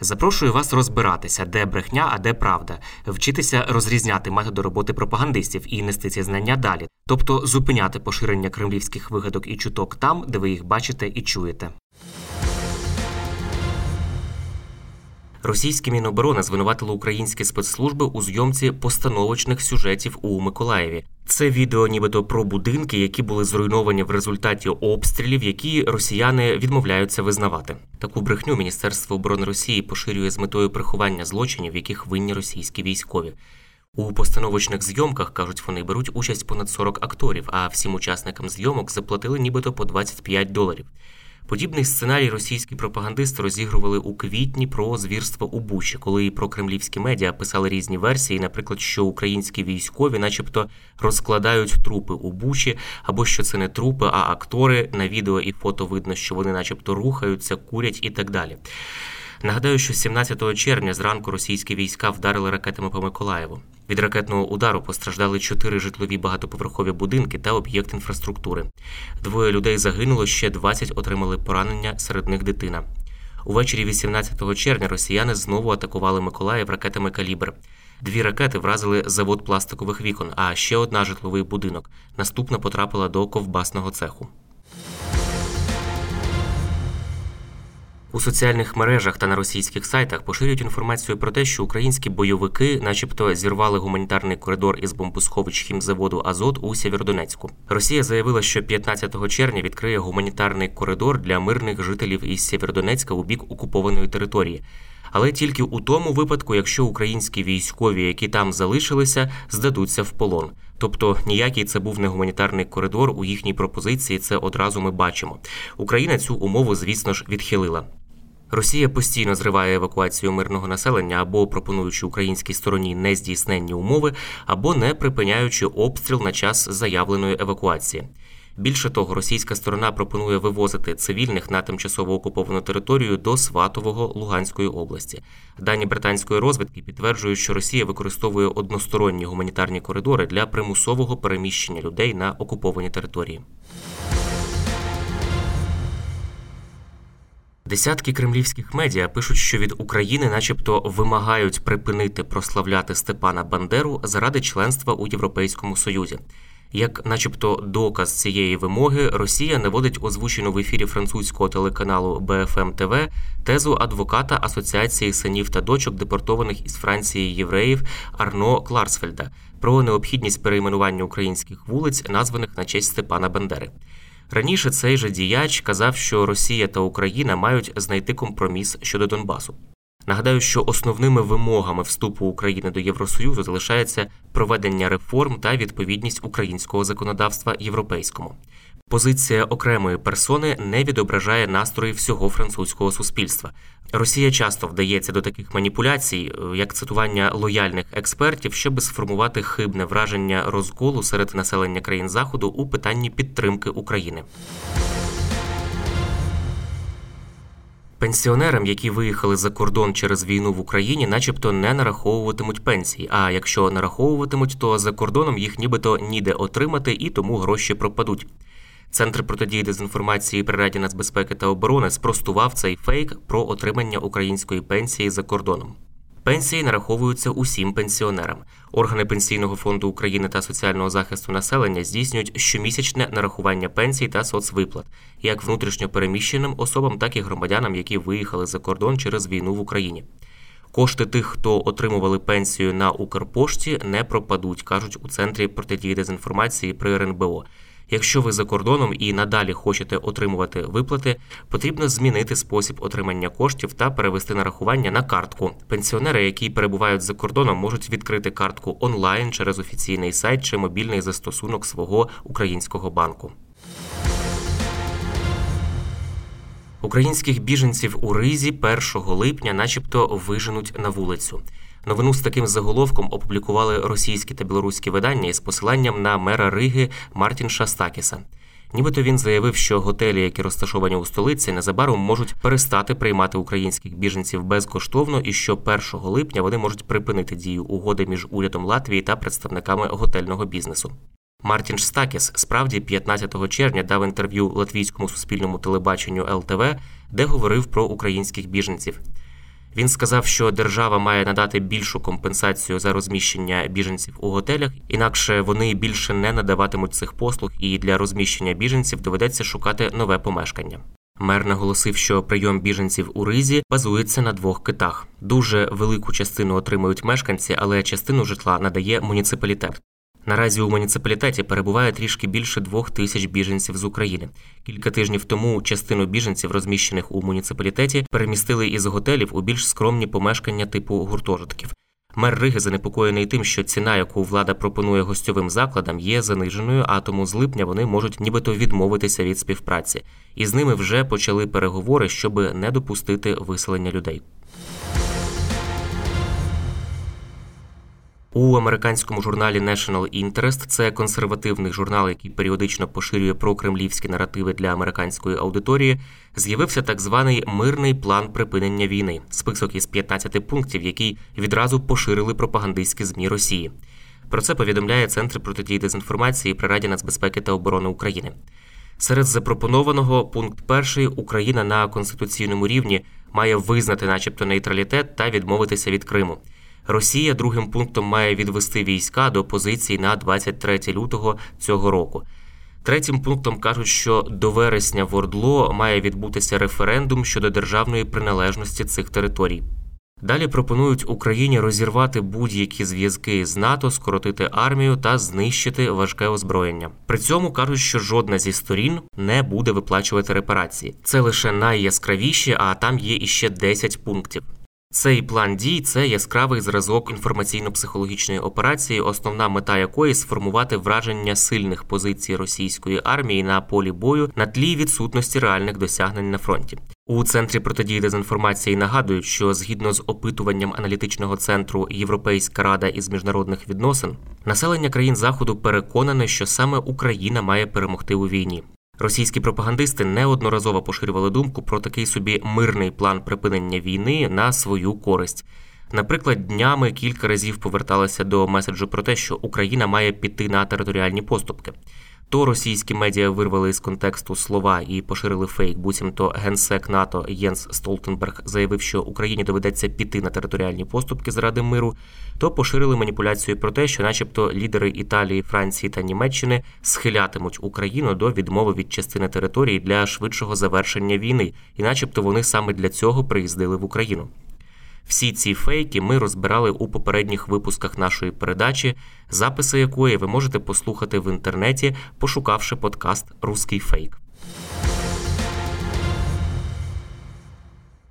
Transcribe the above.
Запрошую вас розбиратися, де брехня, а де правда, вчитися розрізняти методи роботи пропагандистів і нести ці знання далі, тобто зупиняти поширення кремлівських вигадок і чуток там, де ви їх бачите і чуєте. Російське Міноборони звинуватило українські спецслужби у зйомці постановочних сюжетів у Миколаєві. Це відео, нібито про будинки, які були зруйновані в результаті обстрілів, які росіяни відмовляються визнавати. Таку брехню Міністерство оборони Росії поширює з метою приховання злочинів, яких винні російські військові. У постановочних зйомках кажуть, вони беруть участь понад 40 акторів, а всім учасникам зйомок заплатили нібито по 25 доларів. Подібний сценарій російські пропагандисти розігрували у квітні про звірство у Бучі, коли про кремлівські медіа писали різні версії, наприклад, що українські військові, начебто, розкладають трупи у Бучі, або що це не трупи, а актори на відео і фото видно, що вони, начебто, рухаються, курять і так далі. Нагадаю, що 17 червня зранку російські війська вдарили ракетами по Миколаєву. Від ракетного удару постраждали чотири житлові багатоповерхові будинки та об'єкт інфраструктури. Двоє людей загинуло, ще 20 отримали поранення, серед них дитина. Увечері 18 червня росіяни знову атакували Миколаїв ракетами Калібр. Дві ракети вразили завод пластикових вікон, а ще одна житловий будинок. Наступна потрапила до ковбасного цеху. У соціальних мережах та на російських сайтах поширюють інформацію про те, що українські бойовики, начебто, зірвали гуманітарний коридор із бомбосховищ хімзаводу Азот у Сєвєродонецьку. Росія заявила, що 15 червня відкриє гуманітарний коридор для мирних жителів із Сєвєродонецька у бік окупованої території. Але тільки у тому випадку, якщо українські військові, які там залишилися, здадуться в полон. Тобто ніякий це був не гуманітарний коридор у їхній пропозиції. Це одразу ми бачимо. Україна цю умову, звісно ж, відхилила. Росія постійно зриває евакуацію мирного населення або пропонуючи українській стороні нездійсненні умови, або не припиняючи обстріл на час заявленої евакуації. Більше того, російська сторона пропонує вивозити цивільних на тимчасово окуповану територію до Сватового Луганської області. Дані британської розвідки підтверджують, що Росія використовує односторонні гуманітарні коридори для примусового переміщення людей на окуповані території. Десятки кремлівських медіа пишуть, що від України, начебто, вимагають припинити прославляти Степана Бандеру заради членства у Європейському Союзі. Як, начебто, доказ цієї вимоги, Росія наводить озвучену в ефірі французького телеканалу BFM TV тезу адвоката Асоціації синів та дочок депортованих із Франції євреїв Арно Кларсфельда про необхідність перейменування українських вулиць, названих на честь Степана Бандери. Раніше цей же діяч казав, що Росія та Україна мають знайти компроміс щодо Донбасу. Нагадаю, що основними вимогами вступу України до Євросоюзу залишається проведення реформ та відповідність українського законодавства європейському. Позиція окремої персони не відображає настрої всього французького суспільства. Росія часто вдається до таких маніпуляцій, як цитування лояльних експертів, щоб сформувати хибне враження розколу серед населення країн Заходу у питанні підтримки України. Пенсіонерам, які виїхали за кордон через війну в Україні, начебто не нараховуватимуть пенсії. А якщо нараховуватимуть, то за кордоном їх нібито ніде отримати і тому гроші пропадуть. Центр протидії дезінформації при Раді нацбезпеки та оборони спростував цей фейк про отримання української пенсії за кордоном. Пенсії нараховуються усім пенсіонерам. Органи пенсійного фонду України та соціального захисту населення здійснюють щомісячне нарахування пенсій та соцвиплат, як внутрішньо переміщеним особам, так і громадянам, які виїхали за кордон через війну в Україні. Кошти тих, хто отримували пенсію на Укрпошті, не пропадуть, кажуть у центрі протидії дезінформації при РНБО. Якщо ви за кордоном і надалі хочете отримувати виплати, потрібно змінити спосіб отримання коштів та перевести нарахування на картку. Пенсіонери, які перебувають за кордоном, можуть відкрити картку онлайн через офіційний сайт чи мобільний застосунок свого українського банку. Українських біженців у Ризі 1 липня, начебто, виженуть на вулицю. Новину з таким заголовком опублікували російські та білоруські видання із посиланням на мера Риги Мартін Шастакіса. Нібито він заявив, що готелі, які розташовані у столиці, незабаром можуть перестати приймати українських біженців безкоштовно, і що 1 липня вони можуть припинити дію угоди між урядом Латвії та представниками готельного бізнесу. Мартін Штакіс справді 15 червня дав інтерв'ю латвійському суспільному телебаченню ЛТВ, де говорив про українських біженців. Він сказав, що держава має надати більшу компенсацію за розміщення біженців у готелях, інакше вони більше не надаватимуть цих послуг, і для розміщення біженців доведеться шукати нове помешкання. Мер наголосив, що прийом біженців у ризі базується на двох китах. Дуже велику частину отримують мешканці, але частину житла надає муніципалітет. Наразі у муніципалітеті перебуває трішки більше двох тисяч біженців з України. Кілька тижнів тому частину біженців, розміщених у муніципалітеті, перемістили із готелів у більш скромні помешкання типу гуртожитків. Мер Риги занепокоєний тим, що ціна, яку влада пропонує гостьовим закладам, є заниженою, а тому з липня вони можуть нібито відмовитися від співпраці, і з ними вже почали переговори, щоб не допустити виселення людей. У американському журналі National Interest, це консервативний журнал, який періодично поширює прокремлівські наративи для американської аудиторії, з'явився так званий мирний план припинення війни, список із 15 пунктів, який відразу поширили пропагандистські змі Росії. Про це повідомляє Центр протидії дезінформації при Раді нацбезпеки та оборони України. Серед запропонованого пункт перший Україна на конституційному рівні має визнати, начебто, нейтралітет та відмовитися від Криму. Росія другим пунктом має відвести війська до позицій на 23 лютого цього року. Третім пунктом кажуть, що до вересня в Ордло має відбутися референдум щодо державної приналежності цих територій. Далі пропонують Україні розірвати будь-які зв'язки з НАТО, скоротити армію та знищити важке озброєння. При цьому кажуть, що жодна зі сторін не буде виплачувати репарації. Це лише найяскравіші, а там є іще 10 пунктів. Цей план дій це яскравий зразок інформаційно-психологічної операції, основна мета якої сформувати враження сильних позицій російської армії на полі бою на тлі відсутності реальних досягнень на фронті. У центрі протидії дезінформації нагадують, що згідно з опитуванням аналітичного центру Європейська рада із міжнародних відносин, населення країн заходу переконане, що саме Україна має перемогти у війні. Російські пропагандисти неодноразово поширювали думку про такий собі мирний план припинення війни на свою користь. Наприклад, днями кілька разів поверталися до меседжу про те, що Україна має піти на територіальні поступки. То російські медіа вирвали з контексту слова і поширили фейк. Буцімто генсек НАТО Єнс Столтенберг заявив, що Україні доведеться піти на територіальні поступки заради миру. То поширили маніпуляцію про те, що, начебто, лідери Італії, Франції та Німеччини схилятимуть Україну до відмови від частини території для швидшого завершення війни, і, начебто, вони саме для цього приїздили в Україну. Всі ці фейки ми розбирали у попередніх випусках нашої передачі, записи якої ви можете послухати в інтернеті, пошукавши подкаст Руський фейк.